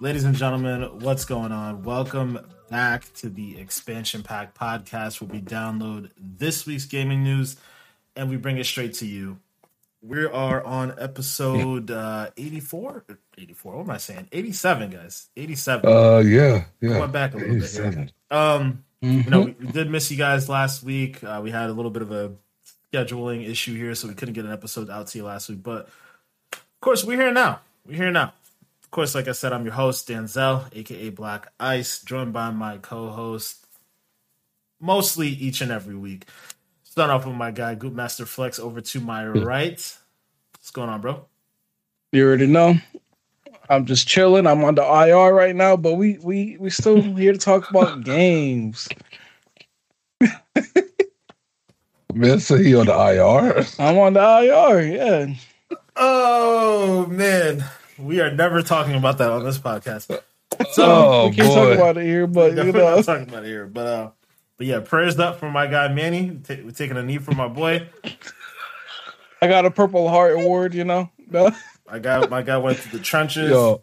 Ladies and gentlemen, what's going on? Welcome back to the Expansion Pack podcast where we download this week's gaming news and we bring it straight to you. We are on episode uh, 84. 84, what am I saying? 87, guys. 87. Uh, yeah, yeah. Went back a little bit here. Um, Mm-hmm. you know, we, we did miss you guys last week. Uh, we had a little bit of a scheduling issue here, so we couldn't get an episode out to you last week. But of course, we're here now. We're here now. Of course, like I said, I'm your host, Danzel, aka Black Ice, joined by my co-host mostly each and every week. Start off with my guy, Goop Master Flex, over to my right. What's going on, bro? You already know. I'm just chilling. I'm on the IR right now, but we we we still here to talk about games. Man, so he on the IR. I'm on the IR, yeah. Oh man, we are never talking about that on this podcast. So Oh, we can't boy. talk about it here, but you know, not talking about it here, but uh, but yeah, prayers up for my guy Manny. Ta- We're taking a knee for my boy. I got a Purple Heart award. You know, No? My guy, my guy went to the trenches. Yo.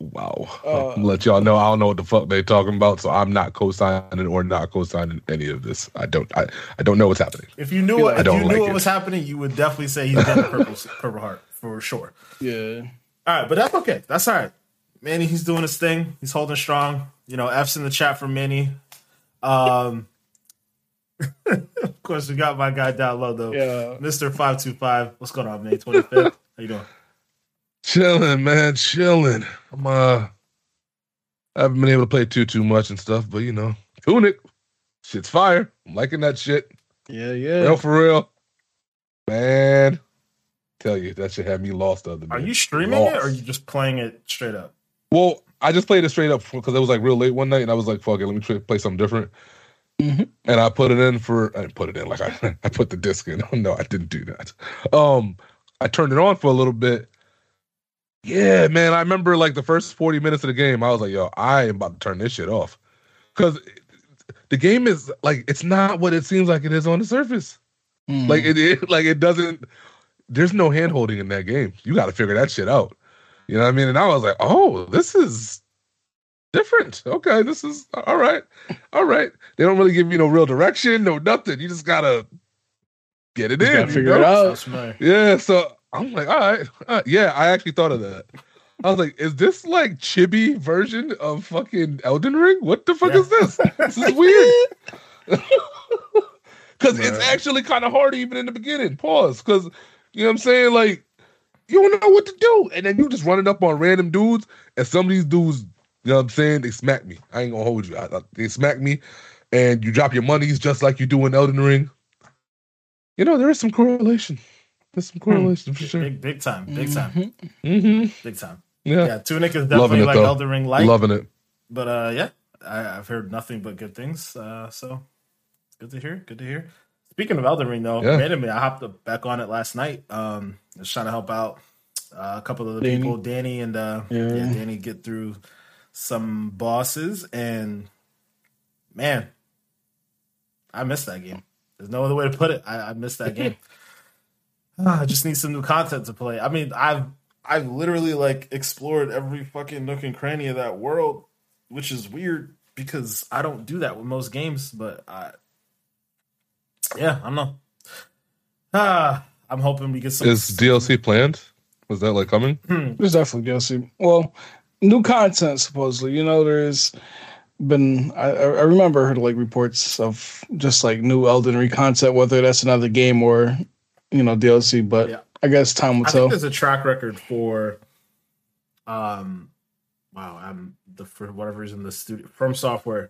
Wow. Uh, let y'all know I don't know what the fuck they talking about, so I'm not co-signing or not co-signing any of this. I don't I, I don't know what's happening. If you knew, I if don't you knew like what it. was happening, you would definitely say he's got a purple, purple heart for sure. yeah. All right, but that's okay. That's all right. Manny, he's doing his thing. He's holding strong. You know, F's in the chat for Manny. Um, of course, we got my guy down low though, Yeah. Mister Five Two Five. What's going on, May Twenty Fifth? How you doing? Chilling, man, chilling. I'm uh I haven't been able to play too too much and stuff, but you know, Tunic, shit's fire. I'm liking that shit. Yeah, yeah. Real for real. Man. Tell you, that should have me lost the other day. Are you streaming it or are you just playing it straight up? Well, I just played it straight up because it was like real late one night, and I was like, "Fuck it, let me try, play something different." Mhm. And I put it in for I didn't put it in like I, I put the disc in. no, I didn't do that. Um, I turned it on for a little bit. Yeah, man, I remember like the first forty minutes of the game. I was like, "Yo, I am about to turn this shit off," because the game is like it's not what it seems like it is on the surface. Mm. Like it, it like it doesn't. There's no hand holding in that game. You got to figure that shit out. You know what I mean? And I was like, oh, this is different. Okay, this is all right. All right. They don't really give you no real direction, no nothing. You just gotta get it Just in. gotta you figure know? it out. Yeah. So I'm like, all right. all right. Yeah, I actually thought of that. I was like, is this like chibi version of fucking Elden Ring? What the fuck Yeah. is this? This is weird. Because it's actually kind of hard even in the beginning. Pause. Because, you know what I'm saying? Like, you don't know what to do. And then you just running up on random dudes. And some of these dudes, you know what I'm saying? They smack me. I ain't going to hold you. I, I- they smack me. And you drop your monies just like you do in Elden Ring. You know, there is some correlation. There's some correlation for sure. Big, big time, big time, Mhm. Mm-hmm. big time. Yeah. Yeah, Tunic is Loving definitely it, like though. Elden Ring light, Loving it. but uh, yeah, I, I've heard nothing but good things. Uh, so good to hear. Good to hear. Speaking of Elden Ring, though, Yeah. randomly I hopped back on it last night. Um, just trying to help out uh, a couple of the Danny. people, Danny and uh, Yeah. yeah, Danny, get through some bosses, and man, I missed that game. There's no other way to put it. I, I missed that game. Ah, I just need some new content to play. I mean, I've I've literally like explored every fucking nook and cranny of that world, which is weird because I don't do that with most games. But I, yeah, I don't know. Ah, I'm hoping we get some. Is DLC planned? Was that like coming? There's definitely DLC. Well, new content supposedly. You know, there's been I, I I remember heard like reports of just like new Elden Ring content, whether that's another game or you know DLC. But Yeah. I guess time will I tell. think there's a track record for, um, wow, I'm the for whatever reason the studio FromSoftware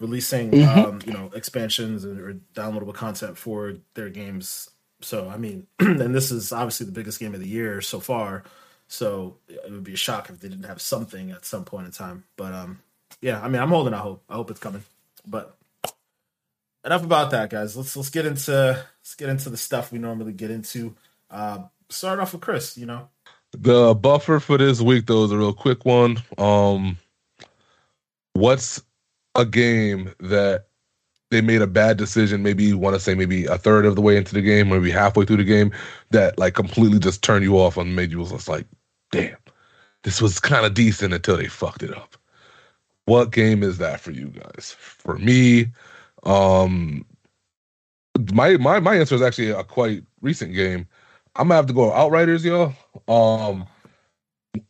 releasing Mhm. um, you know expansions or downloadable content for their games. So I mean, and this is obviously the biggest game of the year so far. So it would be a shock if they didn't have something at some point in time. But um, yeah, I mean, I'm holding out hope. I hope it's coming. But enough about that, guys. Let's let's get into let's get into the stuff we normally get into. Uh, start off with Chris. You know, The buffer for this week though is a real quick one. Um what's a game that they made a bad decision, maybe you want to say maybe a third of the way into the game, maybe halfway through the game, that like completely just turned you off and made you just like, damn, this was kind of decent until they fucked it up. What game is that for you guys? For me, um, my my my answer is actually a quite recent game. I'm gonna have to go Outriders, yo. Um,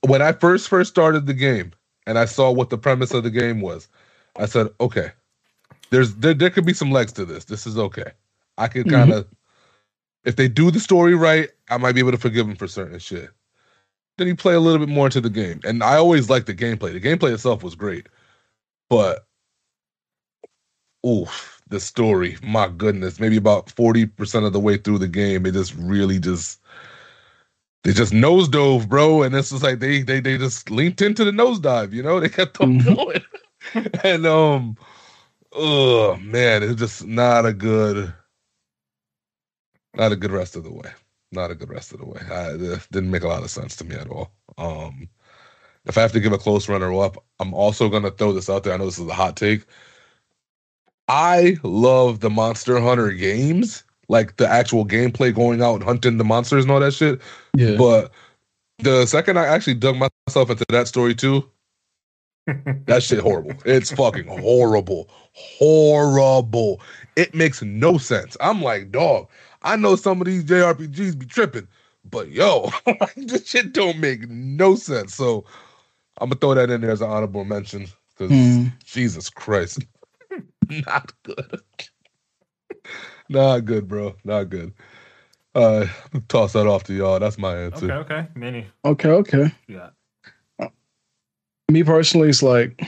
when I first first started the game and I saw what the premise of the game was, I said, okay, there's there, there could be some legs to this. This is okay. I could kind of, if they do the story right, I might be able to forgive them for certain shit. Then you play a little bit more into the game, and I always liked the gameplay. The gameplay itself was great, but oof, the story, my goodness, maybe about forty percent of the way through the game, it just really just they just nosedove, bro. And this is like they they they just leaned into the nosedive, you know. They kept on Mhm. going, and um, oh man, it's just not a good, not a good rest of the way. Not a good rest of the way. I, it didn't make a lot of sense to me at all. Um, if I have to give a close runner up, I'm also gonna throw this out there. I know this is a hot take. I love the Monster Hunter games, like the actual gameplay, going out and hunting the monsters and all that shit. Yeah. But the second I actually dug myself into that story too, that shit horrible. It's fucking horrible. Horrible. It makes no sense. I'm like, dog, I know some of these JRPGs be tripping, but yo, this shit don't make no sense. So I'm gonna throw that in there as an honorable mention because Mm. Jesus Christ. Not good. Not good, bro. Not good. Uh toss that off to y'all. That's my answer. Okay, okay. Mini. Okay, okay. You got. Me personally, it's like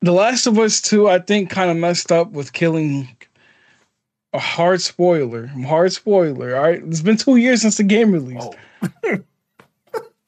The Last of Us 2, I think, kind of messed up with killing a hard spoiler. Hard spoiler. All right. It's been two years since the game released. Oh,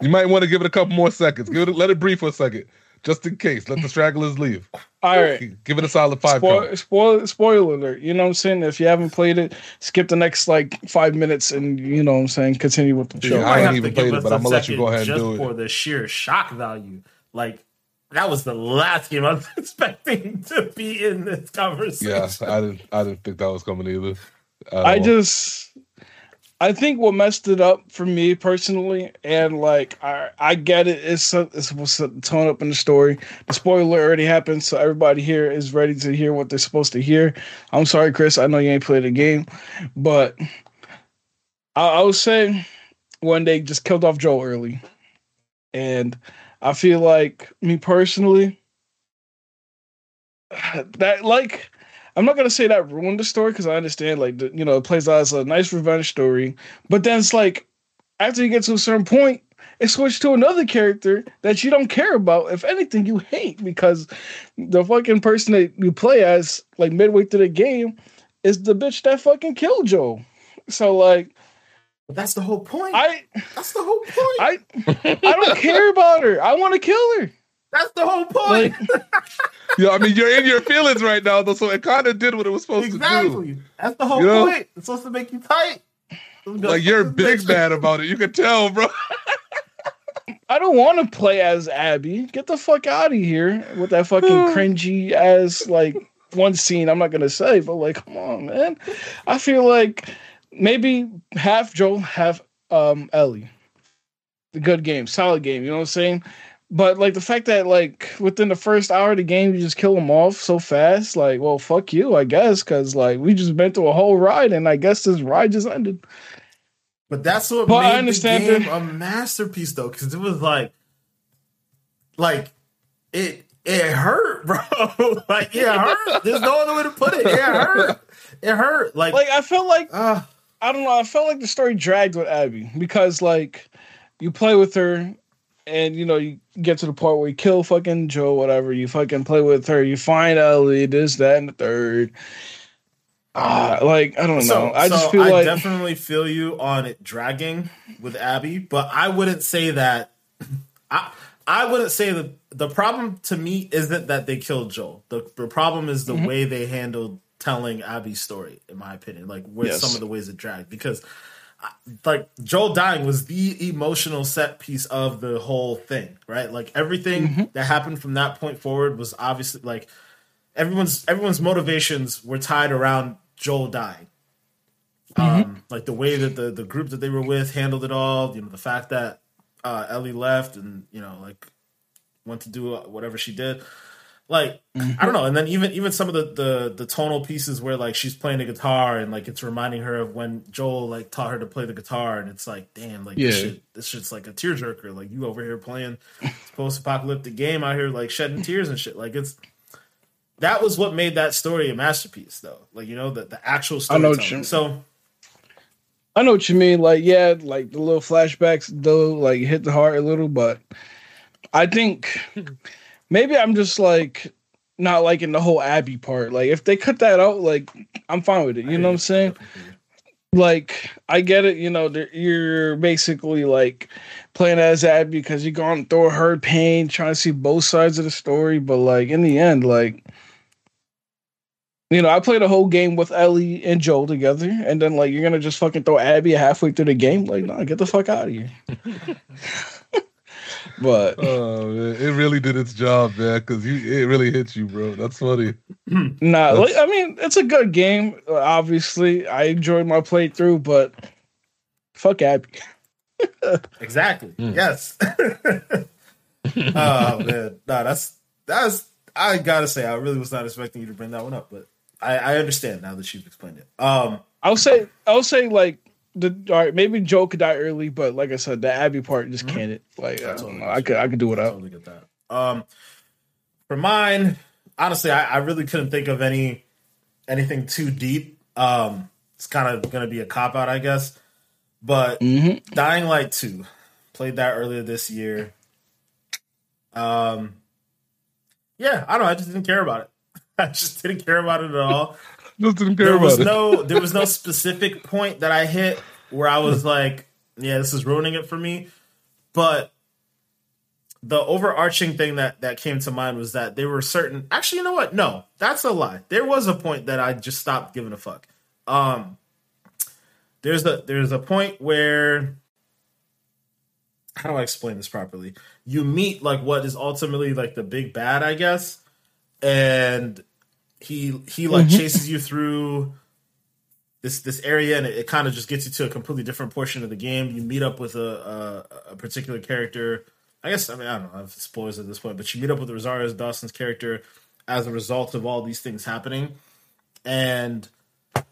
You might want to give it a couple more seconds. Give it let it breathe for a second. Just in case. Let the stragglers leave. All right. Give it a solid five. Spoil, count. spoil, spoiler alert. You know what I'm saying? If you haven't played it, skip the next like five minutes and you know what I'm saying, continue with the Yeah, show. I ain't have even played it, but I'm gonna let you go ahead and just do it. Just for the sheer shock value. Like that was the last game I was expecting to be in this conversation. Yeah, I didn't I didn't think that was coming either. at I all. just I think what messed it up for me personally, and like I I get it, it's it's supposed to tone up in the story. The spoiler already happened, so everybody here is ready to hear what they're supposed to hear. I'm sorry, Chris, I know you ain't played the game, but I, I would say when they just killed off Joe early, and I feel like me personally, that like I'm not gonna say that ruined the story because I understand like the, you know it plays out as a nice revenge story, but then it's like after you get to a certain point, it switched to another character that you don't care about. If anything, you hate because the fucking person that you play as like midway through the game is the bitch that fucking killed Joe. So like that's the whole point. I that's the whole point. I I don't care about her. I want to kill her. That's the whole point. Like Yeah, I mean you're in your feelings right now though, so it kind of did what it was supposed to do. exactly. That's the whole You know? point. It's supposed to make you tight. Like you're big mad about it. You can tell, bro. I don't want to play as Abby. Get the fuck out of here with that fucking cringy ass like one scene. I'm not gonna say, but like, come on, man. I feel like maybe half Joel, half um Ellie. The good game, solid game. You know what I'm saying? But like the fact that like within the first hour of the game you just kill them off so fast, like, well, fuck you, I guess, because like we just been through a whole ride, and I guess this ride just ended. But that's what But I made understand the game that- a masterpiece, though, because it was like, like it it hurt, bro. like it hurt. There's no other way to put it. It hurt. It hurt. Like, Like I felt like uh, I don't know. I felt like the story dragged with Abby because like you play with her and you know you get to the part where you kill fucking Joe, whatever. You fucking play with her. You find Ellie, this, that, and the third. Ah, like I don't so, know. I just so feel I like definitely feel you on it dragging with Abby, but I wouldn't say that. I I wouldn't say that the problem to me isn't that they killed Joel. The the problem is Mm-hmm. the way they handled telling Abby's story, in my opinion. Like with Yes. some of the ways it dragged because. Like Joel dying was the emotional set piece of the whole thing, right? Like everything Mm-hmm. that happened from that point forward was obviously like everyone's everyone's motivations were tied around Joel dying. Um, like the way that the the group that they were with handled it all, you know, the fact that uh, Ellie left, and you know, like went to do whatever she did. Like mm-hmm. I don't know, and then even even some of the, the the tonal pieces where like she's playing the guitar and like it's reminding her of when Joel like taught her to play the guitar, and it's like, damn, like this Yeah. shit, this shit's like a tearjerker. Like you over here playing post apocalyptic game out here like shedding tears and shit. Like it's that was what made that story a masterpiece, though. Like you know the the actual I know what storytelling. So I know what you mean. Like, yeah, like the little flashbacks though, like hit the heart a little, but I think maybe I'm just like not liking the whole Abby part. Like, if they cut that out, like I'm fine with it. You know what I'm saying? Like, I get it. You know, you're basically like playing as Abby because you're going through her pain, trying to see both sides of the story. But like in the end, like you know, I played a whole game with Ellie and Joel together, and then like you're gonna just fucking throw Abby halfway through the game. Like, nah, get the fuck out of here. but Oh man, it really did its job, man. Because you, it really hit you, bro. That's funny. nah, like I mean, it's a good game. uh, Obviously, I enjoyed my playthrough, but fuck Abby. Exactly. Mm. Yes. oh man, no, that's that's. I gotta say, I really was not expecting you to bring that one up, but I, I understand now that you've explained it. Um, I'll say, I'll say, like the all right, maybe Joe could die early, but like I said, the Abby part just Mhm. can't it. Like, I, That's don't all know, it I could, I could do I without. totally get that. Um, for mine, honestly, I, I really couldn't think of any anything too deep. Um, it's kind of gonna be a cop out, I guess. But hmm Dying Light 2. Played that earlier this year. Um Yeah, I don't know, I just didn't care about it. I just didn't care about it at all. Just didn't care There was it. no there was no specific point that I hit where I was like, yeah, this is ruining it for me. But the overarching thing that that came to mind was that there were certain actually you know what no that's a lie there was a point that i just stopped giving a fuck um there's a there's a point where how do i explain this properly you meet like what is ultimately like the big bad i guess and he he like mm-hmm. chases you through this this area and it, it kind of just gets you to a completely different portion of the game you meet up with a a, a particular character I guess I mean I don't know. I've spoilers at this point, but you meet up with Rosario Dawson's character as a result of all these things happening, and I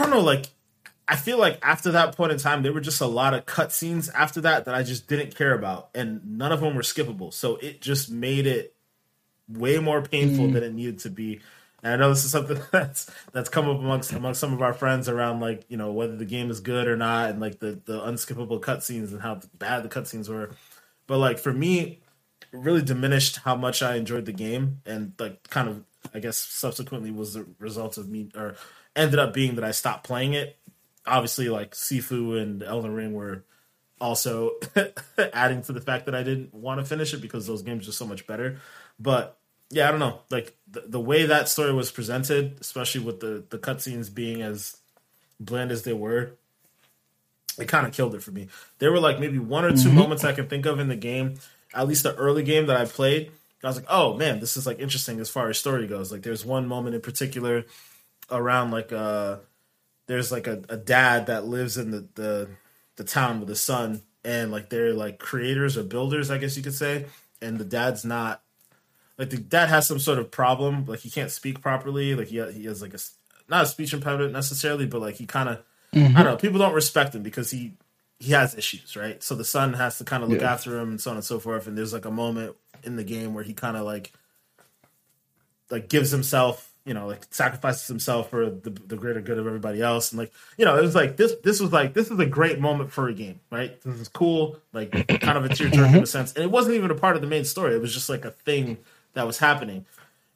don't know. Like I feel like after that point in time, there were just a lot of cutscenes after that that I just didn't care about, and none of them were skippable. So it just made it way more painful mm. than it needed to be. And I know this is something that's that's come up amongst amongst some of our friends around like you know whether the game is good or not, and like the the unskippable cutscenes and how bad the cutscenes were. But like for me, it really diminished how much I enjoyed the game, and like kind of I guess subsequently was the result of me or ended up being that I stopped playing it. Obviously, like Sifu and Elden Ring were also adding to the fact that I didn't want to finish it because those games are so much better. But yeah, I don't know. Like the, the way that story was presented, especially with the the cutscenes being as bland as they were, it kind of killed it for me. There were like maybe one or 2 moments I can think of in the game, at least the early game that I played. I was like, oh man, this is like interesting as far as story goes. Like there's one moment in particular around like uh there's like a, a dad that lives in the, the the town with his son and like they're like creators or builders, I guess you could say. And the dad's not like the dad has some sort of problem, like he can't speak properly, like he he has like a not a speech impediment necessarily, but like he kind of mm-hmm. I don't know. People don't respect him because he he has issues, right? So the son has to kind of look Yeah. after him and so on and so forth. And there's like a moment in the game where he kind of like like gives himself, you know, like sacrifices himself for the, the greater good of everybody else. And like, you know, it was like this. This was like this is a great moment for a game, right? This is cool, like kind of a tearjerker in mm-hmm. a sense. And it wasn't even a part of the main story. It was just like a thing that was happening.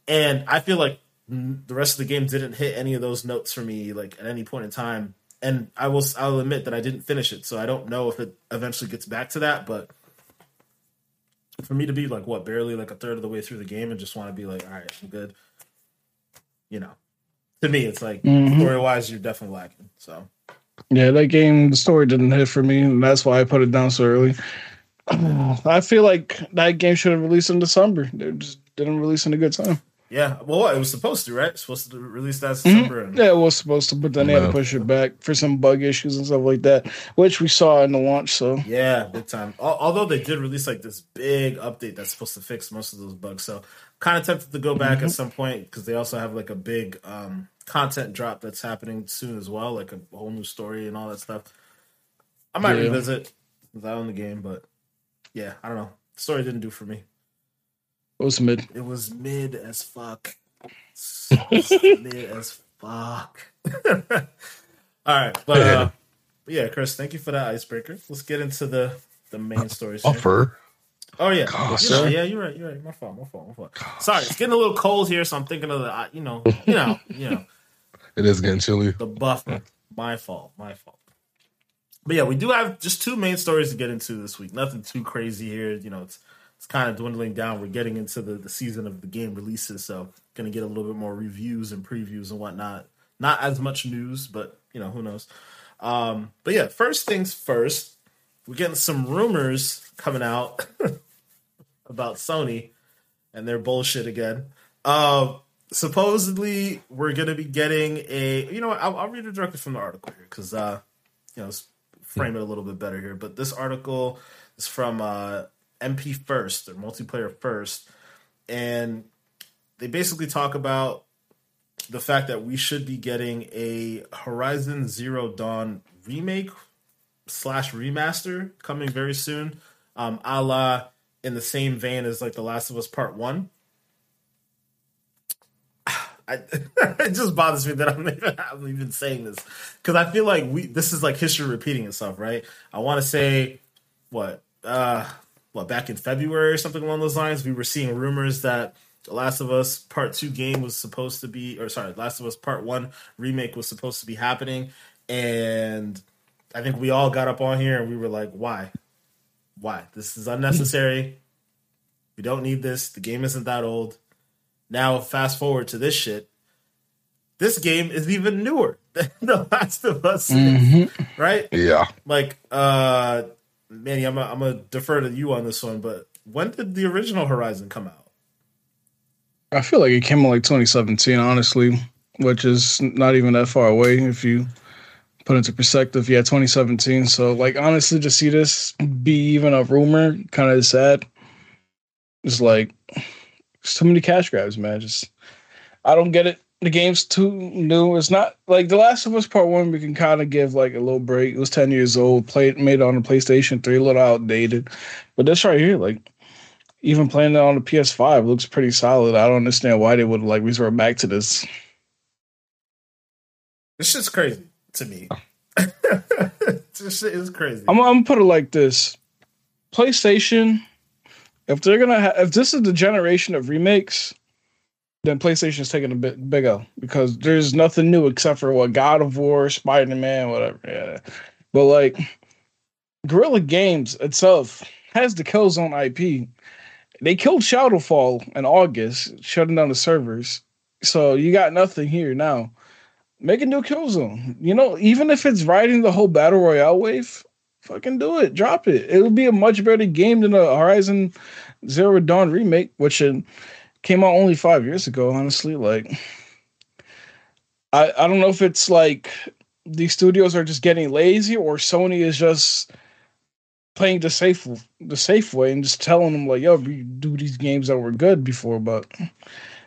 And I feel like the rest of the game didn't hit any of those notes for me, like at any point in time. And I will, I'll admit that I didn't finish it, so I don't know if it eventually gets back to that. But for me to be like what, barely like a third of the way through the game, and just want to be like, all right, I'm good. You know, to me, it's like Mhm. story wise, you're definitely lacking. So Yeah, that game, the story didn't hit for me, and that's why I put it down so early. I feel like that game should have released in December. They just didn't release in a good time. Yeah. Well, what? it was supposed to, right? It's supposed to release that September. And, Yeah, it was supposed to, but then they had to push it back for some bug issues and stuff like that, which we saw in the launch. So Yeah, big time. Although they did release like this big update that's supposed to fix most of those bugs, so kind of tempted to go back Mm-hmm. at some point because they also have like a big um, content drop that's happening soon as well, like a whole new story and all that stuff. I might Yeah. revisit since I own the game, but yeah, I don't know. The story didn't do for me. It was mid. It was mid as fuck. mid as fuck. all right, but uh, yeah, Chris, thank you for that icebreaker. Let's get into the the main stories. here. Offer. Oh yeah, Gosh. You know, yeah, you're right. You're right. My fault. My fault. My fault. Sorry, it's getting a little cold here, so I'm thinking of the, uh, you know, you know, you know, It is getting chilly. the buffer. My fault. My fault. But yeah, we do have just two main stories to get into this week. Nothing too crazy here. You know, it's it's kind of dwindling down. We're getting into the, the season of the game releases, so gonna get a little bit more reviews and previews and whatnot. Not as much news, but you know, who knows. Um, but yeah, first things first, we're getting some rumors coming out about Sony and their bullshit again. Uh, supposedly, we're gonna be getting a. You know what? I'll, I'll read it directly from the article here because, uh, you know, frame it a little bit better here. But this article is from uh, MP First or Multiplayer First, and they basically talk about the fact that we should be getting a Horizon Zero Dawn remake slash remaster coming very soon, um, a la in the same vein as like The Last of Us Part One. I, it just bothers me that I'm even, I'm even saying this because I feel like we this is like history repeating itself, right? I want to say what uh what back in February or something along those lines, we were seeing rumors that The Last of Us Part Two game was supposed to be, or sorry, Last of Us Part One remake was supposed to be happening, and I think we all got up on here and we were like, why? Why? This is unnecessary. We don't need this. The game isn't that old. Now, fast forward to this shit. This game is even newer than The Last of Us, right? Yeah. Like, uh, Manny, I'm gonna defer to you on this one, but when did the original Horizon come out? I feel like it came out like 2017, honestly, which is not even that far away if you put into perspective. Yeah, 2017. So, like, honestly, to see this be even a rumor, kind of sad. It's like so many cash grabs, man. Just I don't get it. The game's too new. It's not like The Last of Us Part One. We can kind of give like a little break. It was 10 years old. Played made it on the PlayStation 3, a little outdated. But this right here, like even playing it on the PS5 looks pretty solid. I don't understand why they would like resort back to this. This shit's crazy to me. Oh. this shit is crazy. I'm, I'm gonna put it like this: PlayStation. If they're gonna, ha- if this is the generation of remakes, then PlayStation's taking a bit big L because there's nothing new except for what God of War, Spider Man, whatever. Yeah, but like Guerrilla Games itself has the Killzone IP. They killed Shadowfall in August, shutting down the servers. So you got nothing here now. Make a new Killzone. You know, even if it's riding the whole battle royale wave, fucking do it. Drop it. It'll be a much better game than a Horizon Zero Dawn remake, which uh, came out only five years ago. Honestly, like, I I don't know if it's like these studios are just getting lazy or Sony is just playing the safe the safe way and just telling them like, yo, we do these games that were good before, but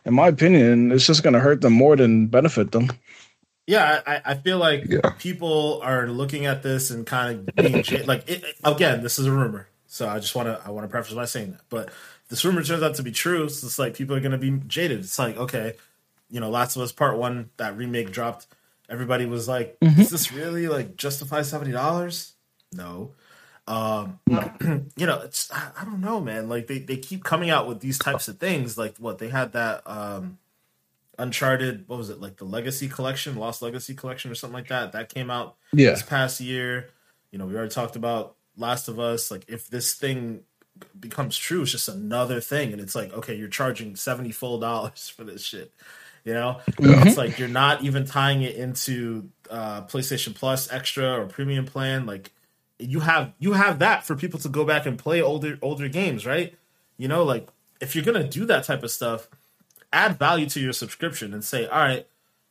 in my opinion, it's just gonna hurt them more than benefit them. yeah, I, I feel like Yeah. people are looking at this and kind of being like, it, it- again, this is a rumor, so I just want to I want to preface by saying that. But this rumor turns out to be true. So it's like people are going to be jaded. It's like, okay, you know, Last of Us Part One, that remake dropped. Everybody was like, "Is this really like justify seventy dollars?" No. Um, you know, it's I, I don't know, man. Like they, they keep coming out with these types of things. Like what they had that um Uncharted, what was it, like the Legacy Collection, Lost Legacy Collection, or something like that. That came out Yeah. this past year. You know, we already talked about Last of Us. Like, if this thing becomes true, it's just another thing, and it's like, okay, you're charging seventy full dollars for this shit. You know, it's like you're not even tying it into uh, PlayStation Plus Extra or Premium plan. Like, you have you have that for people to go back and play older older games, right? You know, like if you're gonna do that type of stuff, add value to your subscription and say, all right,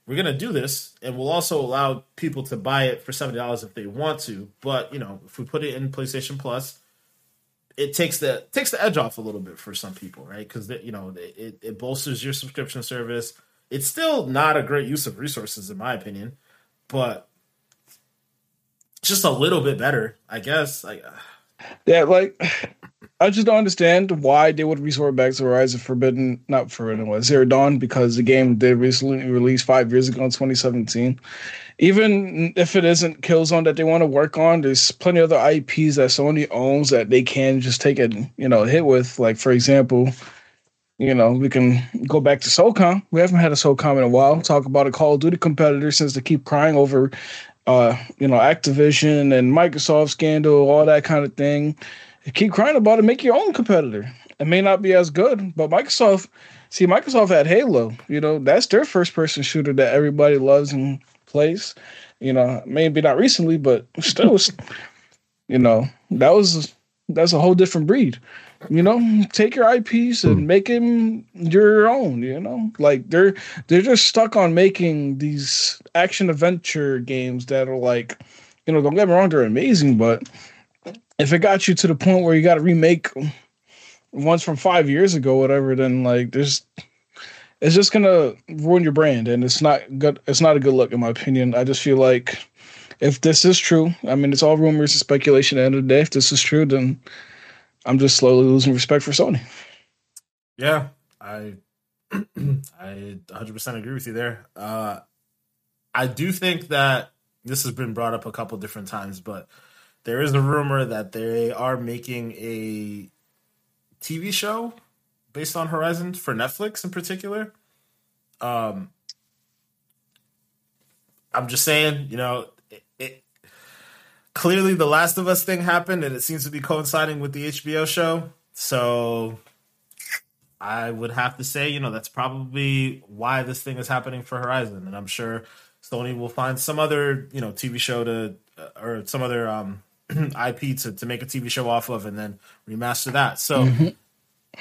we're gonna do this, and we'll also allow people to buy it for seventy dollars if they want to. But you know, if we put it in PlayStation Plus, it takes the takes the edge off a little bit for some people, right? Because you know it, it bolsters your subscription service. It's still not a great use of resources, in my opinion, but just a little bit better, I guess. Like, uh, yeah, like I just don't understand why they would resort back to Horizon Forbidden, not Forbidden, what Zero Dawn, because the game did recently release five years ago in 2017. Even if it isn't Killzone that they want to work on, there's plenty of other IPs that Sony owns that they can just take a you know hit with. Like for example, you know we can go back to SOCOM. We haven't had a SOCOM in a while. Talk about a Call of Duty competitor since they keep crying over uh, you know, Activision and Microsoft scandal, all that kind of thing. Keep crying about it, make your own competitor. It may not be as good, but Microsoft, see, Microsoft had Halo. You know, that's their first person shooter that everybody loves and plays. You know, maybe not recently, but still, you know, that was that's a whole different breed you know take your ips and hmm. make them your own you know like they're they're just stuck on making these action adventure games that are like you know don't get me wrong they're amazing but if it got you to the point where you got to remake ones from five years ago whatever then like there's it's just gonna ruin your brand and it's not good it's not a good look in my opinion i just feel like if this is true i mean it's all rumors and speculation at the end of the day if this is true then I'm just slowly losing respect for Sony. Yeah, I I 100% agree with you there. Uh, I do think that this has been brought up a couple different times, but there is a rumor that they are making a TV show based on Horizon for Netflix in particular. Um, I'm just saying, you know, it clearly the Last of Us thing happened, and it seems to be coinciding with the HBO show. So I would have to say, you know, that's probably why this thing is happening for Horizon, and I'm sure Sony will find some other, you know, TV show to uh, or some other um, IP to to make a TV show off of, and then remaster that. So. Mm-hmm.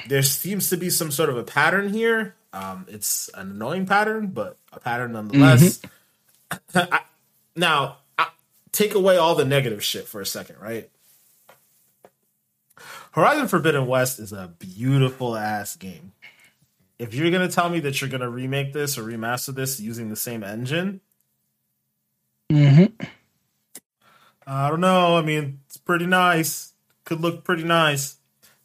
There seems to be some sort of a pattern here. Um, it's an annoying pattern, but a pattern nonetheless. Mm-hmm. I, now, take away all the negative shit for a second, right? Horizon Forbidden West is a beautiful ass game. If you're gonna tell me that you're gonna remake this or remaster this using the same engine, mm-hmm. I don't know. I mean, it's pretty nice. Could look pretty nice.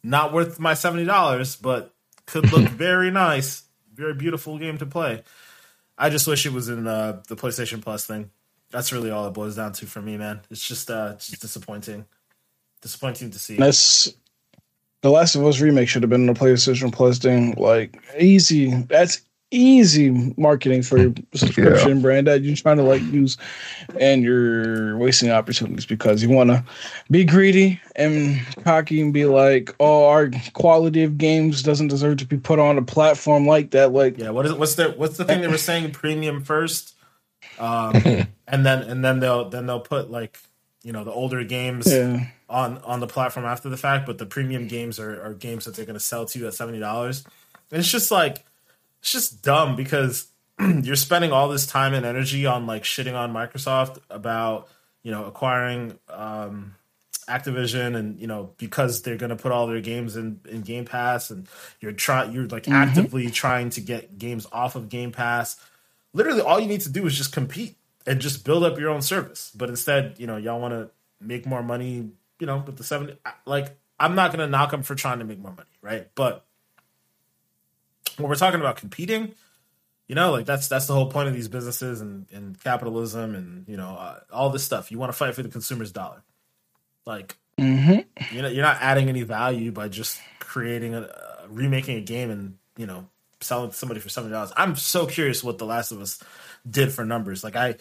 Not worth my seventy dollars, but could look very nice. Very beautiful game to play. I just wish it was in uh, the PlayStation Plus thing. That's really all it boils down to for me, man. It's just uh just disappointing. Disappointing to see. That's the Last of Us remake should have been on the PlayStation Plus thing. Like easy. That's easy marketing for your subscription yeah. brand that you're trying to like use and you're wasting opportunities because you want to be greedy and cocky and be like oh our quality of games doesn't deserve to be put on a platform like that like yeah what is what's the what's the thing they were saying premium first um, and then and then they'll then they'll put like you know the older games yeah. on on the platform after the fact, but the premium games are, are games that they're going to sell to you at seventy dollars. And it's just like it's just dumb because you're spending all this time and energy on like shitting on Microsoft about you know acquiring um, Activision and you know because they're going to put all their games in, in Game Pass and you're trying you're like mm-hmm. actively trying to get games off of Game Pass literally all you need to do is just compete and just build up your own service. But instead, you know, y'all want to make more money, you know, with the 70 like I'm not going to knock them for trying to make more money, right? But when we're talking about competing, you know, like that's that's the whole point of these businesses and, and capitalism and you know uh, all this stuff. You want to fight for the consumer's dollar. Like, mm-hmm. you know, you're not adding any value by just creating a uh, remaking a game and you know selling to somebody for seventy dollars. I'm so curious what The Last of Us did for numbers. Like I,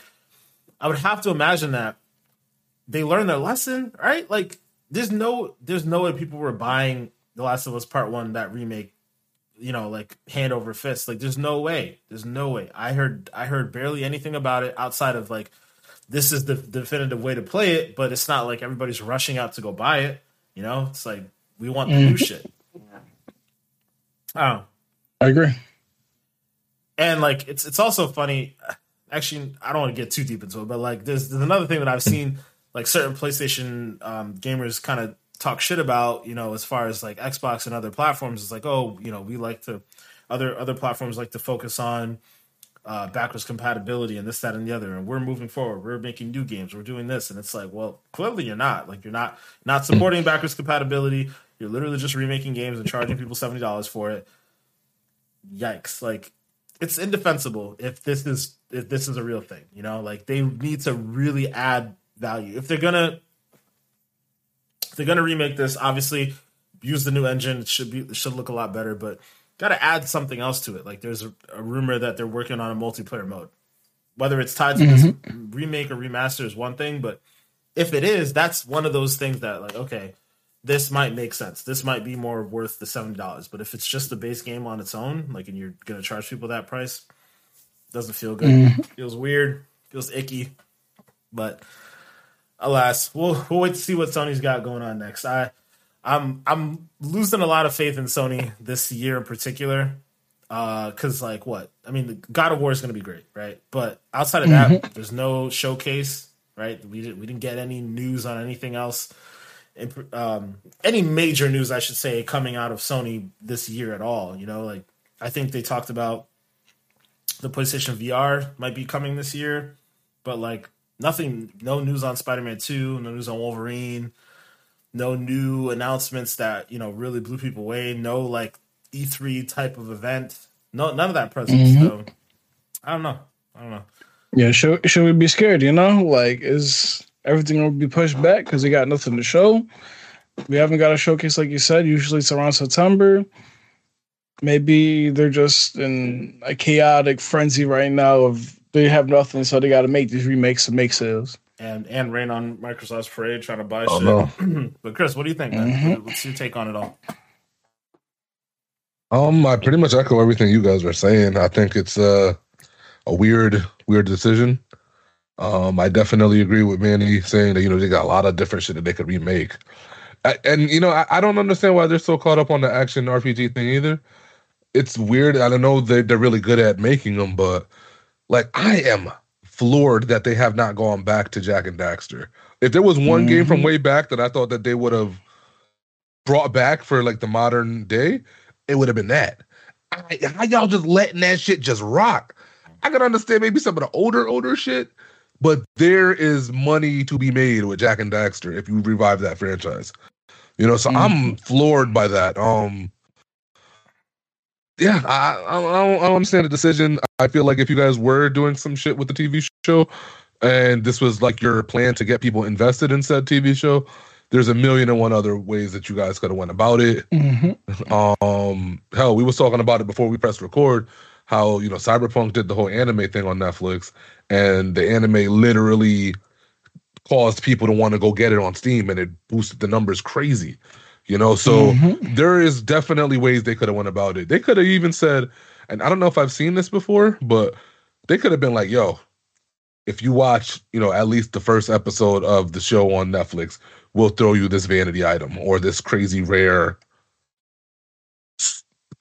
I would have to imagine that they learned their lesson, right? Like there's no there's no way people were buying The Last of Us Part One that remake, you know, like hand over fist. Like there's no way. There's no way. I heard I heard barely anything about it outside of like this is the definitive way to play it, but it's not like everybody's rushing out to go buy it. You know, it's like we want the mm-hmm. new shit. Oh, I agree. and like it's it's also funny. Actually, I don't want to get too deep into it, but like there's, there's another thing that I've seen like certain PlayStation um, gamers kind of talk shit about, you know, as far as like Xbox and other platforms. It's like, oh, you know, we like to other other platforms like to focus on uh, backwards compatibility and this, that, and the other. And we're moving forward. We're making new games. We're doing this, and it's like, well, clearly you're not. Like you're not not supporting backwards compatibility. You're literally just remaking games and charging people seventy dollars for it. Yikes! Like it's indefensible if this is if this is a real thing. You know, like they need to really add value if they're gonna they're gonna remake this. Obviously, use the new engine. It should be it should look a lot better, but got to add something else to it. Like there's a, a, rumor that they're working on a multiplayer mode. Whether it's tied to mm-hmm. this remake or remaster is one thing, but if it is, that's one of those things that like okay, this might make sense. This might be more worth the seventy dollars. But if it's just the base game on its own, like and you're gonna charge people that price, doesn't feel good. Mm. Feels weird. Feels icky. But alas, we'll we'll wait to see what Sony's got going on next. I I'm I'm losing a lot of faith in Sony this year in particular. Uh, cause like what? I mean, God of War is gonna be great, right? But outside of that, mm-hmm. there's no showcase, right? We didn't we didn't get any news on anything else. Um, any major news, I should say, coming out of Sony this year at all. You know, like I think they talked about the PlayStation VR might be coming this year, but like nothing, no news on Spider Man Two, no news on Wolverine no new announcements that you know really blew people away. No like E3 type of event. No, none of that presence. Mm-hmm. So I don't know. I don't know. Yeah, should should we be scared? You know, like is everything gonna be pushed back because we got nothing to show? We haven't got a showcase like you said. Usually it's around September. Maybe they're just in a chaotic frenzy right now of they have nothing, so they got to make these remakes to make sales and and rain on Microsoft's parade trying to buy oh, shit. No. but Chris, what do you think? Mm-hmm. What's your take on it all? Um, I pretty much echo everything you guys are saying. I think it's a a weird, weird decision. Um, I definitely agree with Manny saying that you know they got a lot of different shit that they could remake, I, and you know I, I, don't understand why they're so caught up on the action RPG thing either. It's weird. I don't know they they're really good at making them, but like I am floored that they have not gone back to Jak and Daxter. If there was one mm-hmm. game from mm-hmm. way back that I thought that they would have brought back for like the modern day, it would have been that. I, how y'all just letting that shit just rock? I can understand maybe some of the older, older shit, but there is money to be made with Jak and Daxter if you revive that franchise. You know, so mm-hmm. I'm floored by that. Um, yeah, I, I, don't, I don't understand the decision. I feel like if you guys were doing some shit with the TV show, and this was like your plan to get people invested in said TV show, there's a million and one other ways that you guys could have went about it. Mm-hmm. Um, hell, we was talking about it before we pressed record. How you know Cyberpunk did the whole anime thing on Netflix, and the anime literally caused people to want to go get it on Steam, and it boosted the numbers crazy. You know, so mm-hmm. there is definitely ways they could have went about it. They could have even said, and I don't know if I've seen this before, but they could have been like, "Yo, if you watch, you know, at least the first episode of the show on Netflix, we'll throw you this vanity item or this crazy rare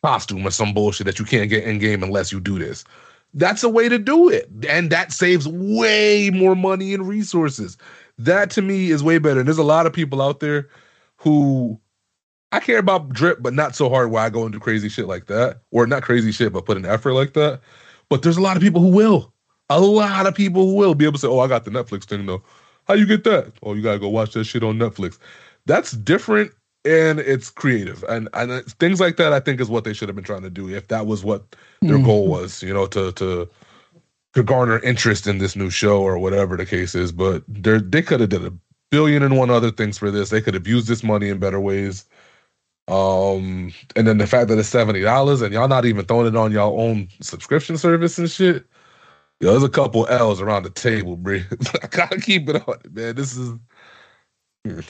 costume or some bullshit that you can't get in game unless you do this." That's a way to do it, and that saves way more money and resources. That to me is way better. And there's a lot of people out there who I care about drip, but not so hard where I go into crazy shit like that. Or not crazy shit, but put an effort like that. But there's a lot of people who will. A lot of people who will be able to say, Oh, I got the Netflix thing though. How you get that? Oh, you gotta go watch that shit on Netflix. That's different and it's creative. And and things like that I think is what they should have been trying to do if that was what their mm-hmm. goal was, you know, to to to garner interest in this new show or whatever the case is. But they they could have did a billion and one other things for this. They could have used this money in better ways. Um, and then the fact that it's seventy dollars and y'all not even throwing it on y'all own subscription service and shit. Yo, there's a couple L's around the table, bro. I gotta keep it on man. This is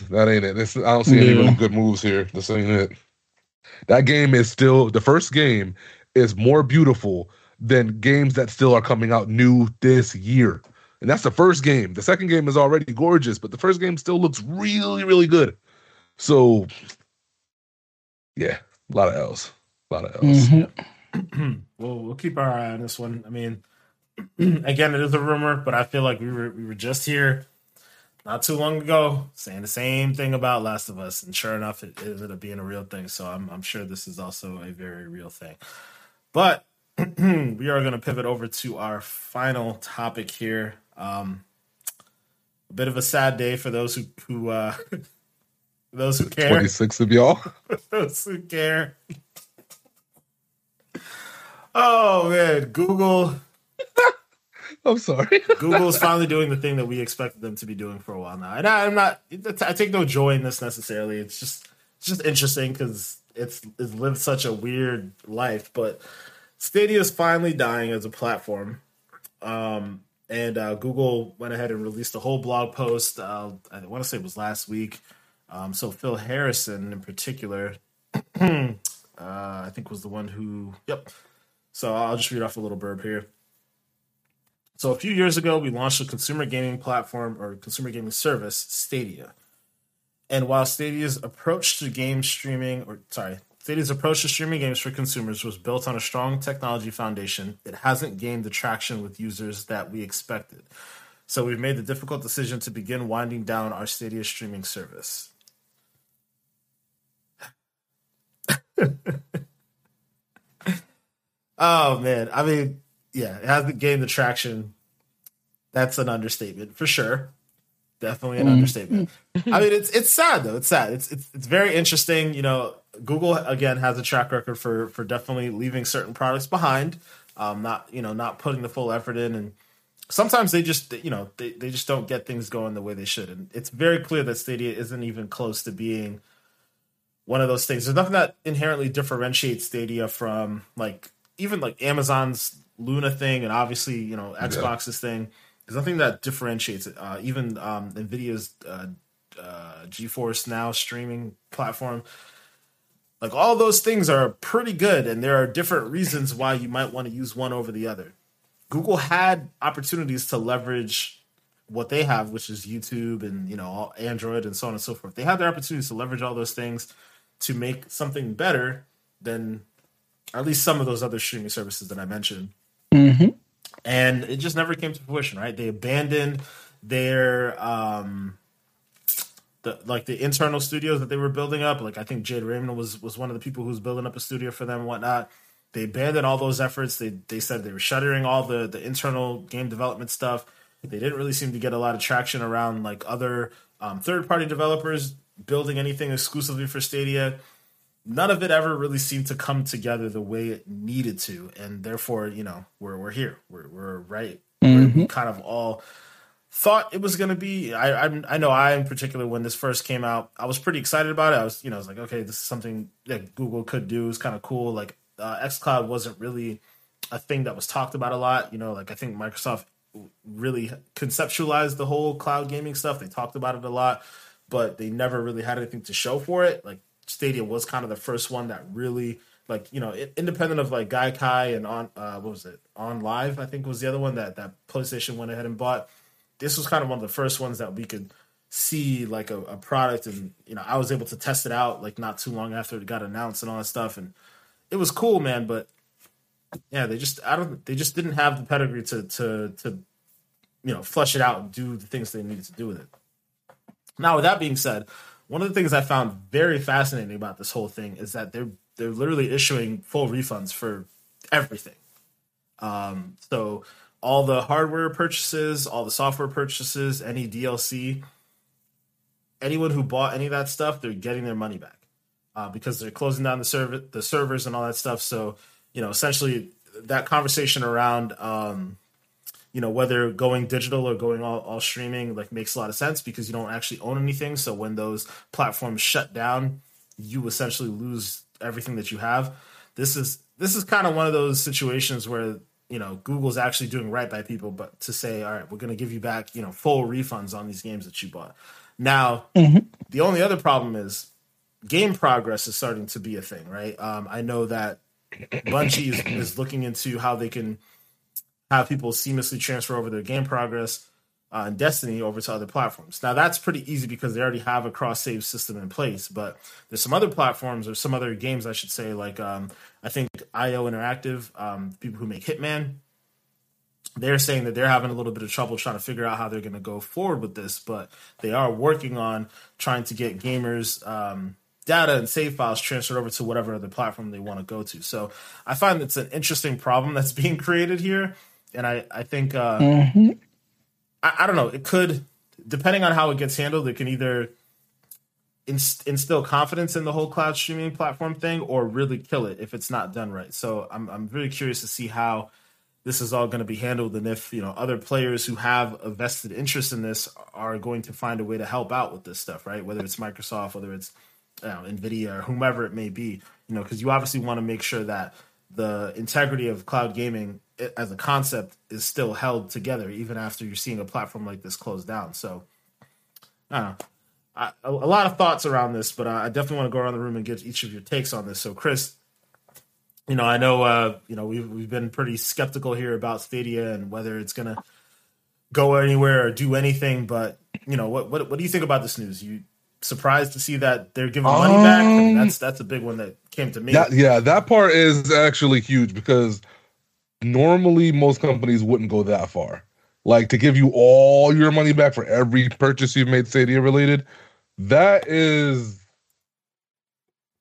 that ain't it. This I don't see any really good moves here. This ain't it. That game is still the first game is more beautiful than games that still are coming out new this year. And that's the first game. The second game is already gorgeous, but the first game still looks really, really good. So yeah, a lot of L's. A lot of L's. Mm-hmm. we'll we'll keep our eye on this one. I mean, again, it is a rumor, but I feel like we were we were just here not too long ago saying the same thing about Last of Us, and sure enough, it, it ended up being a real thing. So I'm I'm sure this is also a very real thing. But we are going to pivot over to our final topic here. Um, a bit of a sad day for those who who uh, those who care. Twenty six of y'all. those who care. Oh man, Google. I'm sorry. Google's finally doing the thing that we expected them to be doing for a while now, and I, I'm not. I take no joy in this necessarily. It's just it's just interesting because it's it's lived such a weird life. But Stadia is finally dying as a platform, um, and uh, Google went ahead and released a whole blog post. Uh, I want to say it was last week. Um, so Phil Harrison, in particular, uh, I think was the one who. Yep. So I'll just read off a little burb here. So a few years ago, we launched a consumer gaming platform or consumer gaming service, Stadia. And while Stadia's approach to game streaming, or sorry, Stadia's approach to streaming games for consumers was built on a strong technology foundation, it hasn't gained the traction with users that we expected. So we've made the difficult decision to begin winding down our Stadia streaming service. oh man, I mean, yeah, it hasn't gained the traction. That's an understatement for sure. Definitely an understatement. I mean, it's it's sad though. It's sad. It's it's it's very interesting. You know, Google again has a track record for for definitely leaving certain products behind, um, not you know not putting the full effort in, and sometimes they just you know they they just don't get things going the way they should. And it's very clear that Stadia isn't even close to being one of those things. There's nothing that inherently differentiates Stadia from like even like Amazon's Luna thing, and obviously you know Xbox's thing. There's nothing that differentiates it. Uh, even um, Nvidia's uh, uh, GeForce Now streaming platform, like all those things are pretty good, and there are different reasons why you might want to use one over the other. Google had opportunities to leverage what they have, which is YouTube and you know Android and so on and so forth. They had their opportunities to leverage all those things to make something better than at least some of those other streaming services that I mentioned. Mm-hmm. And it just never came to fruition, right? They abandoned their um the like the internal studios that they were building up. Like I think Jade Raymond was was one of the people who was building up a studio for them and whatnot. They abandoned all those efforts. They they said they were shuttering all the the internal game development stuff. They didn't really seem to get a lot of traction around like other um, third party developers building anything exclusively for Stadia none of it ever really seemed to come together the way it needed to, and therefore, you know, we're we're here. We're we're right. Mm-hmm. We kind of all thought it was going to be. I, I I know I in particular when this first came out, I was pretty excited about it. I was you know I was like, okay, this is something that Google could do. It's kind of cool. Like uh, XCloud wasn't really a thing that was talked about a lot. You know, like I think Microsoft really conceptualized the whole cloud gaming stuff. They talked about it a lot, but they never really had anything to show for it. Like Stadia was kind of the first one that really like you know independent of like Gaikai and on uh, what was it OnLive I think was the other one that that PlayStation went ahead and bought. This was kind of one of the first ones that we could see like a, a product and you know I was able to test it out like not too long after it got announced and all that stuff and it was cool man but yeah they just I don't they just didn't have the pedigree to to to you know flush it out and do the things they needed to do with it. Now with that being said, one of the things I found very fascinating about this whole thing is that they're they're literally issuing full refunds for everything. Um, so all the hardware purchases, all the software purchases, any DLC, anyone who bought any of that stuff, they're getting their money back uh, because they're closing down the server, the servers, and all that stuff. So you know, essentially, that conversation around um, you know whether going digital or going all, all streaming like makes a lot of sense because you don't actually own anything. So when those platforms shut down you essentially lose everything that you have. This is this is kind of one of those situations where you know google's actually doing right by people but to say all right we're going to give you back you know full refunds on these games that you bought. Now Mm-hmm. the only other problem is game progress is starting to be a thing right? Um, i know that bungie is, is looking into how they can have people seamlessly transfer over their game progress. uh, and Destiny over to other platforms. Now that's pretty easy because they already have a cross save system in place. But there's some other platforms or some other games I should say, like um, I think IO Interactive, um, people who make Hitman, they're saying that they're having a little bit of trouble trying to figure out how they're going to go forward with this. But they are working on trying to get gamers. Um, data and save files transferred over to whatever other platform they want to go to. So I find it's an interesting problem that's being created here, and I I think uh, mm-hmm. I, I, don't know. It could, depending on how it gets handled, it can either inst- instill confidence in the whole cloud streaming platform thing, or really kill it if it's not done right. So I'm I'm really curious to see how this is all going to be handled, and if you know other players who have a vested interest in this are going to find a way to help out with this stuff, right? Whether it's Microsoft, whether it's you know, Nvidia or whomever it may be, you know, because you obviously want to make sure that the integrity of cloud gaming as a concept is still held together even after you're seeing a platform like this close down. So, I don't know. I, a, a, lot of thoughts around this, but I definitely want to go around the room and get each of your takes on this. So, Chris, you know, I know, uh, you know, we've we've been pretty skeptical here about Stadia and whether it's gonna go anywhere or do anything. But you know, what what what do you think about this news? You surprised to see that they're giving money back? I mean, that's that's a big one that came to me. That, yeah, that part is actually huge because normally most companies wouldn't go that far. Like to give you all your money back for every purchase you've made Stadia related. That is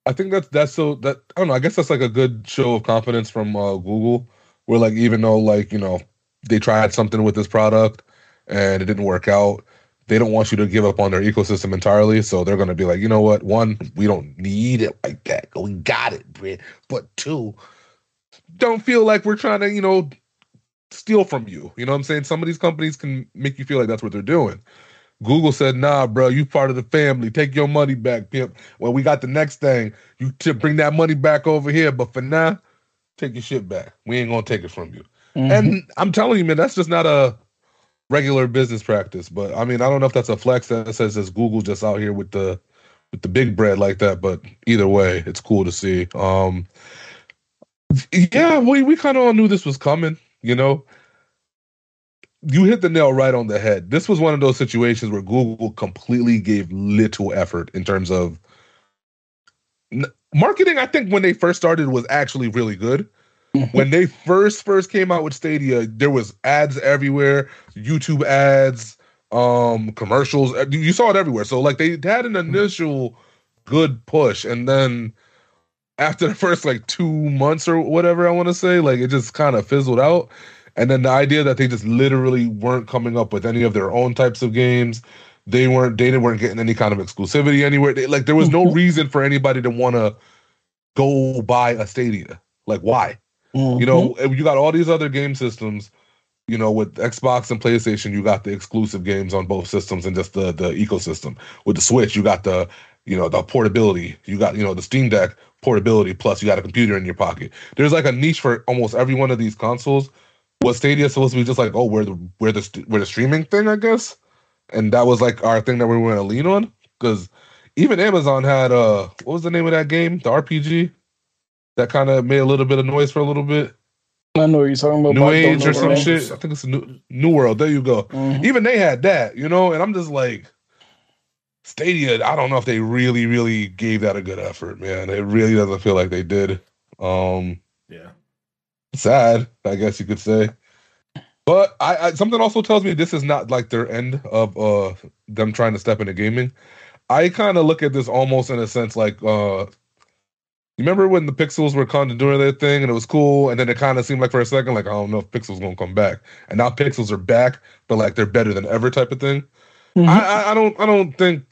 I think that's that's so that I don't know, I guess that's like a good show of confidence from uh, Google where like even though like, you know, they tried something with this product and it didn't work out, they don't want you to give up on their ecosystem entirely. So they're going to be like, you know what? One, we don't need it like that. We got it, Brit. But two, don't feel like we're trying to, you know, steal from you. You know what I'm saying? Some of these companies can make you feel like that's what they're doing. Google said, "Nah, bro, you part of the family. Take your money back, pimp." Well, we got the next thing. You to bring that money back over here, but for now, take your shit back. We ain't gonna take it from you. Mm-hmm. And I'm telling you, man, that's just not a regular business practice. But I mean, I don't know if that's a flex that says as Google just out here with the with the big bread like that. But either way, it's cool to see. Um, yeah, we we kind of all knew this was coming. You know, you hit the nail right on the head. This was one of those situations where Google completely gave little effort in terms of marketing. I think when they first started was actually really good. When they first first came out with Stadia, there was ads everywhere, YouTube ads, um, commercials. Uh, you saw it everywhere. So like they had an mm-hmm. initial good push, and then after the first like two months or whatever, I want to say, like it just kind of fizzled out. And then the idea that they just literally weren't coming up with any of their own types of games, they weren't they weren't getting any kind of exclusivity anywhere. They, like there was no mm-hmm. reason for anybody to want to go buy a Stadia. Like why? Mm-hmm. You know, you got all these other game systems. You know, with Xbox and PlayStation, you got the exclusive games on both systems and just the the ecosystem. With the Switch, you got the you know the portability. You got you know the Steam Deck portability. Plus, you got a computer in your pocket. There's like a niche for almost every one of these consoles. Was Stadia supposed to be just like, oh, we're the we're the we're the streaming thing, I guess, and that was like our thing that we were going to lean on because even Amazon had uh, what was the name of that game? The RPG that kind of made a little bit of noise for a little bit. I know you're talking about New Age or some shit. I think it's a new New World. There you go. Mm-hmm. Even they had that, you know. And I'm just like, Stadia. I don't know if they really, really gave that a good effort, man. It really doesn't feel like they did. Um, yeah, sad, I guess you could say. But I, I something also tells me this is not like their end of uh them trying to step into gaming. I kind of look at this almost in a sense like uh you remember when the Pixels were kind of doing their thing and it was cool, and then it kind of seemed like for a second, like I don't know if Pixels gonna come back, and now Pixels are back, but like they're better than ever, type of thing. Mm-hmm. I, I, I don't I don't think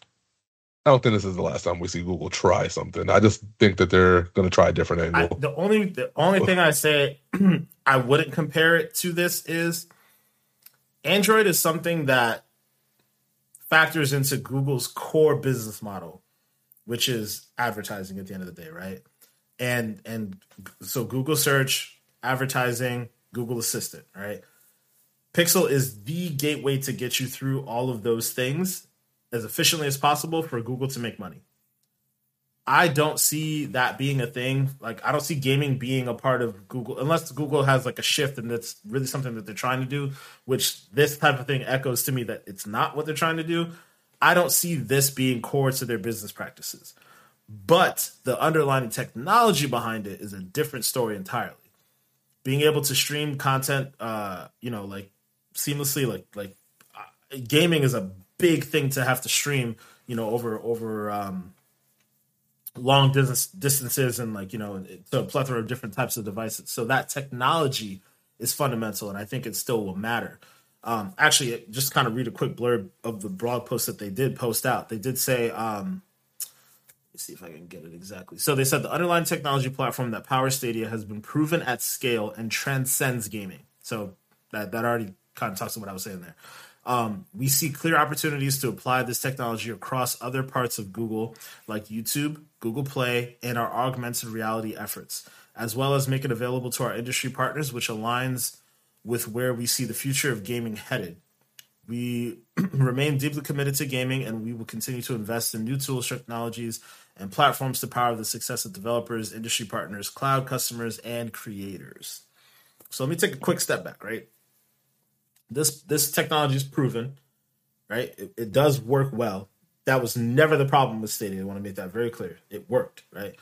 I don't think this is the last time we see Google try something. I just think that they're going to try a different angle. I, the only the only thing I say I wouldn't compare it to this is Android is something that factors into Google's core business model, which is advertising at the end of the day, right? And and so Google search, advertising, Google Assistant, right? Pixel is the gateway to get you through all of those things as efficiently as possible for Google to make money. I don't see that being a thing. Like I don't see gaming being a part of Google unless Google has like a shift and that's really something that they're trying to do, which this type of thing echoes to me that it's not what they're trying to do. I don't see this being core to their business practices. But the underlying technology behind it is a different story entirely. Being able to stream content uh, you know, like seamlessly like like uh, gaming is a big thing to have to stream, you know, over over um long distance distances and like you know to a plethora of different types of devices. So that technology is fundamental and i think it still will matter. Um, actually just kind of read a quick blurb of the blog post that they did post out. They did say um, see if i can get it exactly. So they said the underlying technology platform that powers stadia has been proven at scale and transcends gaming. So that that already kind of talks to what i was saying there. Um, we see clear opportunities to apply this technology across other parts of Google, like YouTube, Google Play, and our augmented reality efforts, as well as make it available to our industry partners, which aligns with where we see the future of gaming headed. We remain deeply committed to gaming, and we will continue to invest in new tools, technologies, and platforms to power the success of developers, industry partners, cloud customers, and creators. So let me take a quick step back, right? this this technology is proven, right? It, it, does work well. That was never the problem with Stadia. I want to make that very clear. It worked, right?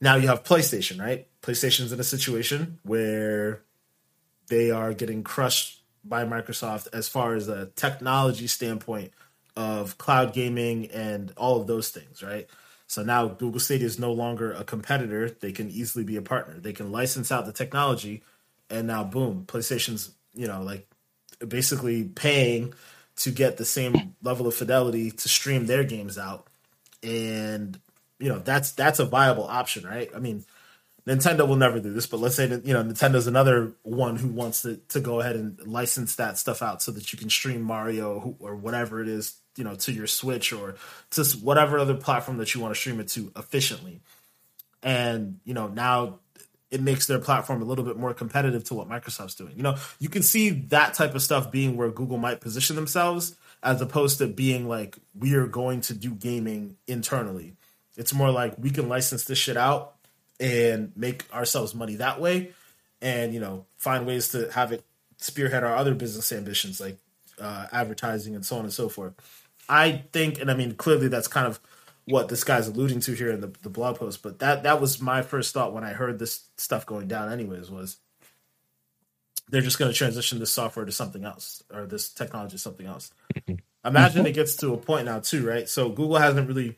Now you have PlayStation, right? PlayStation's in a situation where they are getting crushed by Microsoft as far as a technology standpoint of cloud gaming and all of those things, right? So now Google Stadia is no longer a competitor. They can easily be a partner. They can license out the technology, and now boom, PlayStation's you know, like basically paying to get the same level of fidelity to stream their games out. And you know, that's that's a viable option, right? I mean, Nintendo will never do this, but let's say that you know Nintendo's another one who wants to to go ahead and license that stuff out so that you can stream Mario or whatever it is, you know, to your Switch or to whatever other platform that you want to stream it to efficiently. And you know, now it makes their platform a little bit more competitive to what Microsoft's doing. You know, you can see that type of stuff being where Google might position themselves as opposed to being like we are going to do gaming internally. It's more like we can license this shit out and make ourselves money that way and you know find ways to have it spearhead our other business ambitions like uh, advertising and so on and so forth. I think and I mean clearly that's kind of what this guy's alluding to here in the, the blog post, but that that was my first thought when I heard this stuff going down. Anyways, was they're just going to transition this software to something else or this technology to something else. Imagine it gets to a point now too, right? So Google hasn't really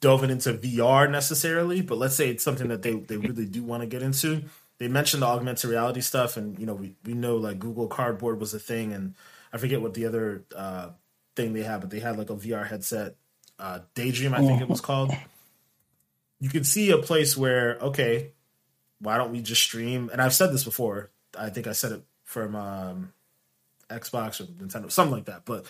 dove into VR necessarily, but let's say it's something that they they really do want to get into. They mentioned the augmented reality stuff, and you know we we know like Google Cardboard was a thing, and I forget what the other uh, thing they had, but they had like a VR headset uh, Daydream, I think it was oh. called. You could see a place where, okay, why don't we just stream? And I've said this before. I think I said it from um, Xbox or Nintendo, something like that. But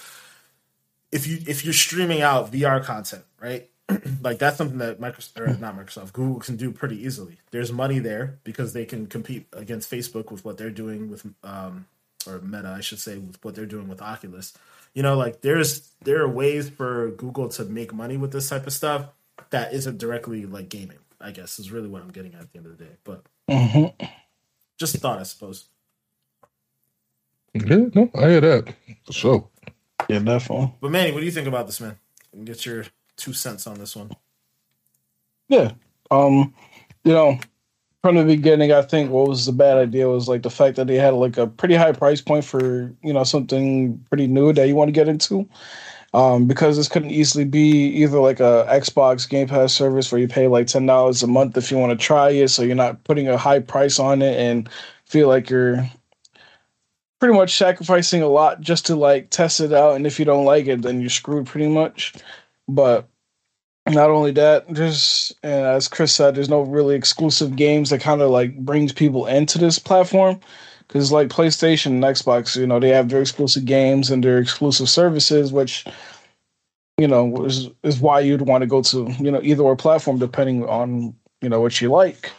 if you if you're streaming out VR content, right? like that's something that Microsoft or not Microsoft, Google can do pretty easily. There's money there because they can compete against Facebook with what they're doing with um, or Meta, I should say, with what they're doing with Oculus. You know like there's there are ways for google to make money with this type of stuff that isn't directly like gaming i guess is really what i'm getting at at the end of the day. But mm-hmm. just a thought i suppose. Yeah no i hear that. For sure. Yeah definitely. But manny what do you think about this man? Get your two cents on this one. Yeah um you know from the beginning, I think what was the bad idea was like the fact that they had like a pretty high price point for you know something pretty new that you want to get into. Um, because this couldn't easily be either like a Xbox Game Pass service where you pay like ten dollars a month if you want to try it, so you're not putting a high price on it and feel like you're pretty much sacrificing a lot just to like test it out. And if you don't like it, then you're screwed pretty much. But not only that, there's and as Chris said, there's no really exclusive games that kind of like brings people into this platform. Because like PlayStation and Xbox, you know, they have their exclusive games and their exclusive services, which you know is is why you'd want to go to you know either or platform depending on you know what you like.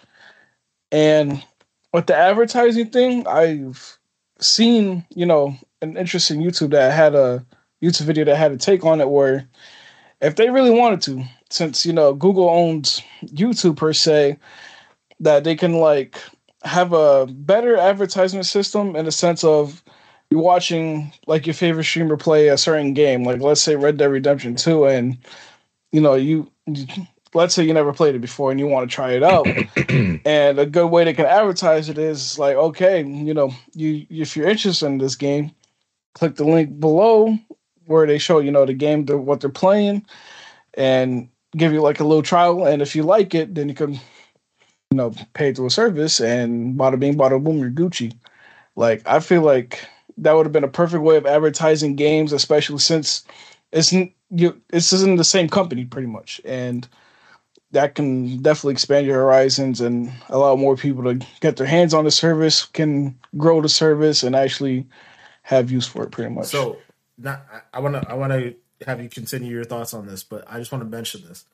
And with the advertising thing, I've seen you know an interesting YouTube that had a YouTube video that had a take on it where if they really wanted to, since you know Google owns YouTube per se, that they can like have a better advertisement system in the sense of you're watching like your favorite streamer play a certain game, like let's say Red Dead Redemption 2, and you know, you, you let's say you never played it before and you want to try it out. and a good way they can advertise it is like, okay, you know, you if you're interested in this game, click the link below where they show, you know, the game, the, what they're playing, and give you like a little trial. And if you like it, then you can, you know, pay through a service and bada bing, bada boom, you're Gucci. Like, I feel like that would have been a perfect way of advertising games, especially since it's you this isn't the same company pretty much, and that can definitely expand your horizons and allow more people to get their hands on the service, can grow the service, and actually have use for it pretty much. So, not, I want to I want to have you continue your thoughts on this, but I just want to mention this.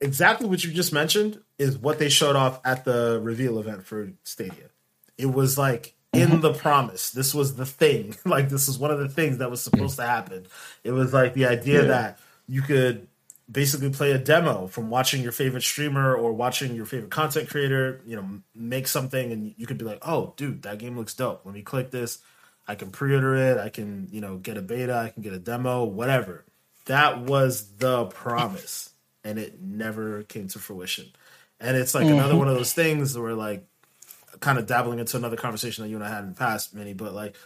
Exactly what you just mentioned is what they showed off at the reveal event for Stadia. It was like in mm-hmm. the promise. This was the thing. Like this was one of the things that was supposed to happen. It was like the idea yeah. that you could basically play a demo from watching your favorite streamer or watching your favorite content creator, you know, make something and you could be like, "Oh, dude, that game looks dope. Let me click this. I can pre-order it. I can, you know, get a beta, I can get a demo, whatever." That was the promise and it never came to fruition. And it's like mm-hmm. another one of those things where like kind of dabbling into another conversation that you and I had in the past, Manny, but like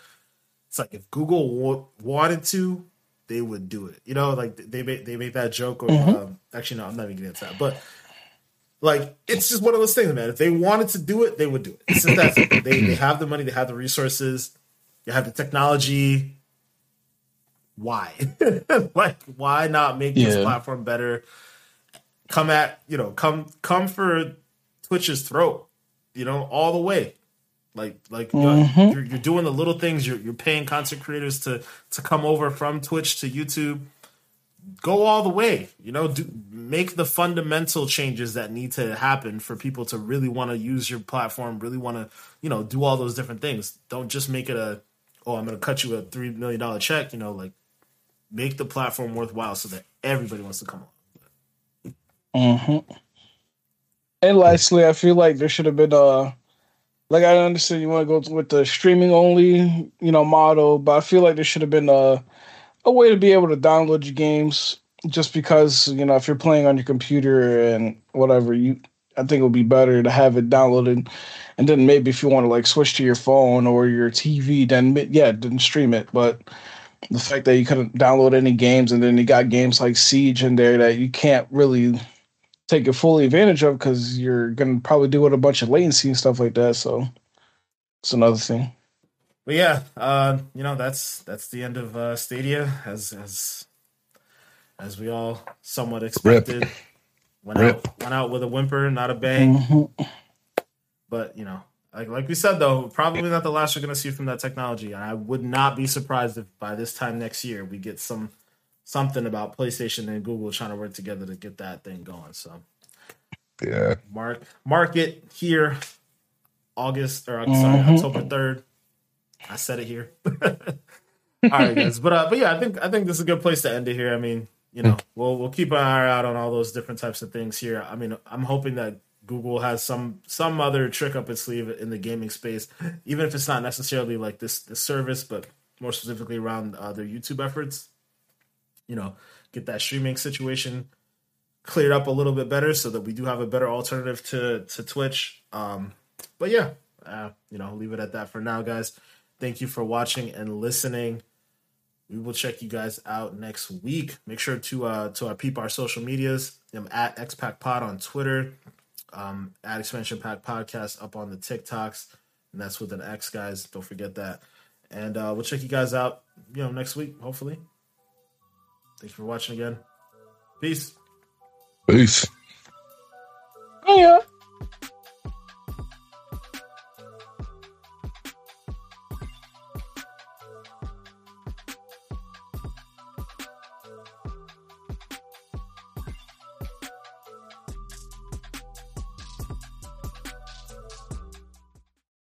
it's like if Google w- wanted to, they would do it. You know, like they made they made that joke. Or mm-hmm. um, actually, no, I'm not even getting into that. But like, it's just one of those things, man. If they wanted to do it, they would do it. It's just that they they have the money, they have the resources, they have the technology. Why? like, why not make yeah. this platform better? Come at you know, come come for Twitch's throat you know, all the way. Like like mm-hmm. you're, you're doing the little things. You're you're paying content creators to to come over from Twitch to YouTube. Go all the way. You know, do make the fundamental changes that need to happen for people to really want to use your platform. Really want to you know do all those different things. Don't just make it a oh I'm going to cut you a three million dollar check. You know, like make the platform worthwhile so that everybody wants to come on. Mm-hmm. And lastly, I feel like there should have been a like I understand you want to go with the streaming only, you know, model, but I feel like there should have been a a way to be able to download your games just because, you know, if you're playing on your computer and whatever, you I think it would be better to have it downloaded and then maybe if you want to like switch to your phone or your TV, then yeah, then stream it. But the fact that you couldn't download any games and then you got games like Siege in there that you can't really take it fully advantage of because you're gonna probably do with a bunch of latency and stuff like that. So it's another thing. But yeah, uh, you know that's that's the end of uh, Stadia as as as we all somewhat expected. Rip. Went Rip. out went out with a whimper, not a bang. Mm-hmm. But you know, like like we said though, probably not the last we're gonna see from that technology. And I would not be surprised if by this time next year we get some something about PlayStation and Google trying to work together to get that thing going. So yeah, mark mark it here, August or mm-hmm. sorry October third. I said it here. all right, guys, but uh, but yeah, I think I think this is a good place to end it here. I mean, you know, we'll we'll keep an eye out on all those different types of things here. I mean, I'm hoping that Google has some some other trick up its sleeve in the gaming space, even if it's not necessarily like this this service, but more specifically around uh, their YouTube efforts you know, get that streaming situation cleared up a little bit better so that we do have a better alternative to to Twitch. Um, but yeah, uh, you know, leave it at that for now, guys. Thank you for watching and listening. We will check you guys out next week. Make sure to uh to our peep our social medias. I'm at XPack Pod on Twitter, um, at Expansion Pack Podcast up on the TikToks, and that's with an X, guys. Don't forget that. And uh, we'll check you guys out, you know, next week, hopefully. Thanks for watching again. Peace. Peace. Yeah.